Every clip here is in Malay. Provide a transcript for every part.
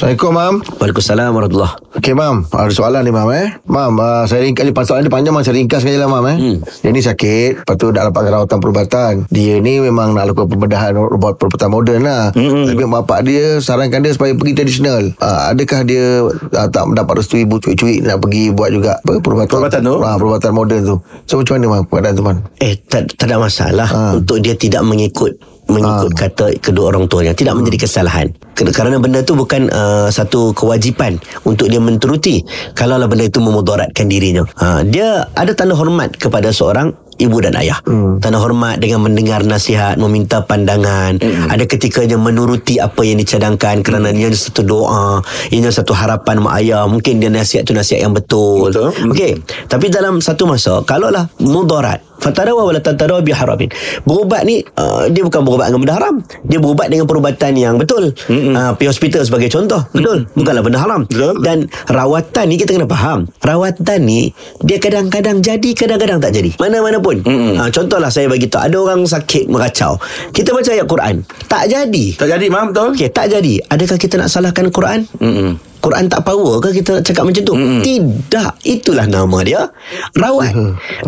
Assalamualaikum, Mam. Waalaikumsalam warahmatullahi Okey, Mam. Ada soalan ni, Mam, eh. Mam, uh, saya ringkas ni. Soalan dia panjang, Mam. Saya ringkas saja lah, Mam, eh. Hmm. Dia ni sakit. Lepas tu dah dapat rawatan perubatan. Dia ni memang nak lakukan pembedahan robot perubatan moden lah. Hmm. Tapi bapak dia sarankan dia supaya pergi tradisional. Uh, adakah dia uh, tak mendapat restu ibu cuik-cuik nak pergi buat juga apa, perubatan? Perubatan tu? Ah, perubatan moden tu. So, macam mana, Mam, keadaan tu, Mam? Eh tak, tak ada masalah Ha. Untuk dia tidak mengikut Mengikut kata kedua orang tuanya. Tidak menjadi kesalahan. Ker- Kerana benda itu bukan uh, Satu kewajipan Untuk dia menturuti Kalaulah benda itu memudaratkan dirinya. Ha, Dia ada tanda hormat Kepada seorang ibu dan ayah. Hmm. Tanda hormat dengan mendengar nasihat Meminta pandangan. Hmm. Ada ketikanya menuruti Apa yang dicadangkan Kerana ia satu doa Ia satu harapan mak ayah. Mungkin dia nasihat tu nasihat yang betul, Betul. Okey. Tapi dalam satu masa Kalaulah mudarat Fatarawa wala tantarawa biharamin Berubat ni uh, Dia bukan berubat dengan benda haram. Dia berubat dengan perubatan yang betul. Uh, Pergi hospital sebagai contoh. Betul? Bukanlah benda haram. Betul. Dan rawatan ni kita kena faham. Rawatan ni Dia kadang-kadang jadi Kadang-kadang tak jadi. Mana-mana pun. Uh, Contohlah saya bagi tahu. Ada orang sakit meracau. Kita baca ayat Quran. Tak jadi. Tak jadi, Mam, betul? Okey, tak jadi. Adakah kita nak salahkan Quran? Mm-mm. Quran tak power ke kita nak cakap macam tu? Mm-mm. Tidak. Itulah nama dia. Rawat.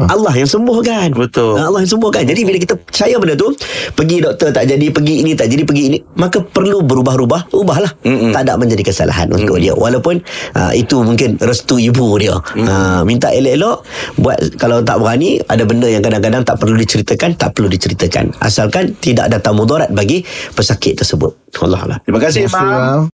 Allah yang sembuhkan. Betul. Allah yang sembuhkan. Jadi bila kita percaya benda tu, pergi doktor tak jadi, pergi ini tak jadi, pergi ini, maka perlu berubah-ubah, ubahlah. Mm-mm. Tak ada menjadi kesalahan untuk dia. Walaupun uh, itu mungkin restu ibu dia. Uh, minta elok-elok buat kalau tak berani ada benda yang kadang-kadang tak perlu diceritakan, tak perlu diceritakan. Asalkan tidak datang mudarat bagi pesakit tersebut. Allah Allah. Terima kasih, Terima kasih.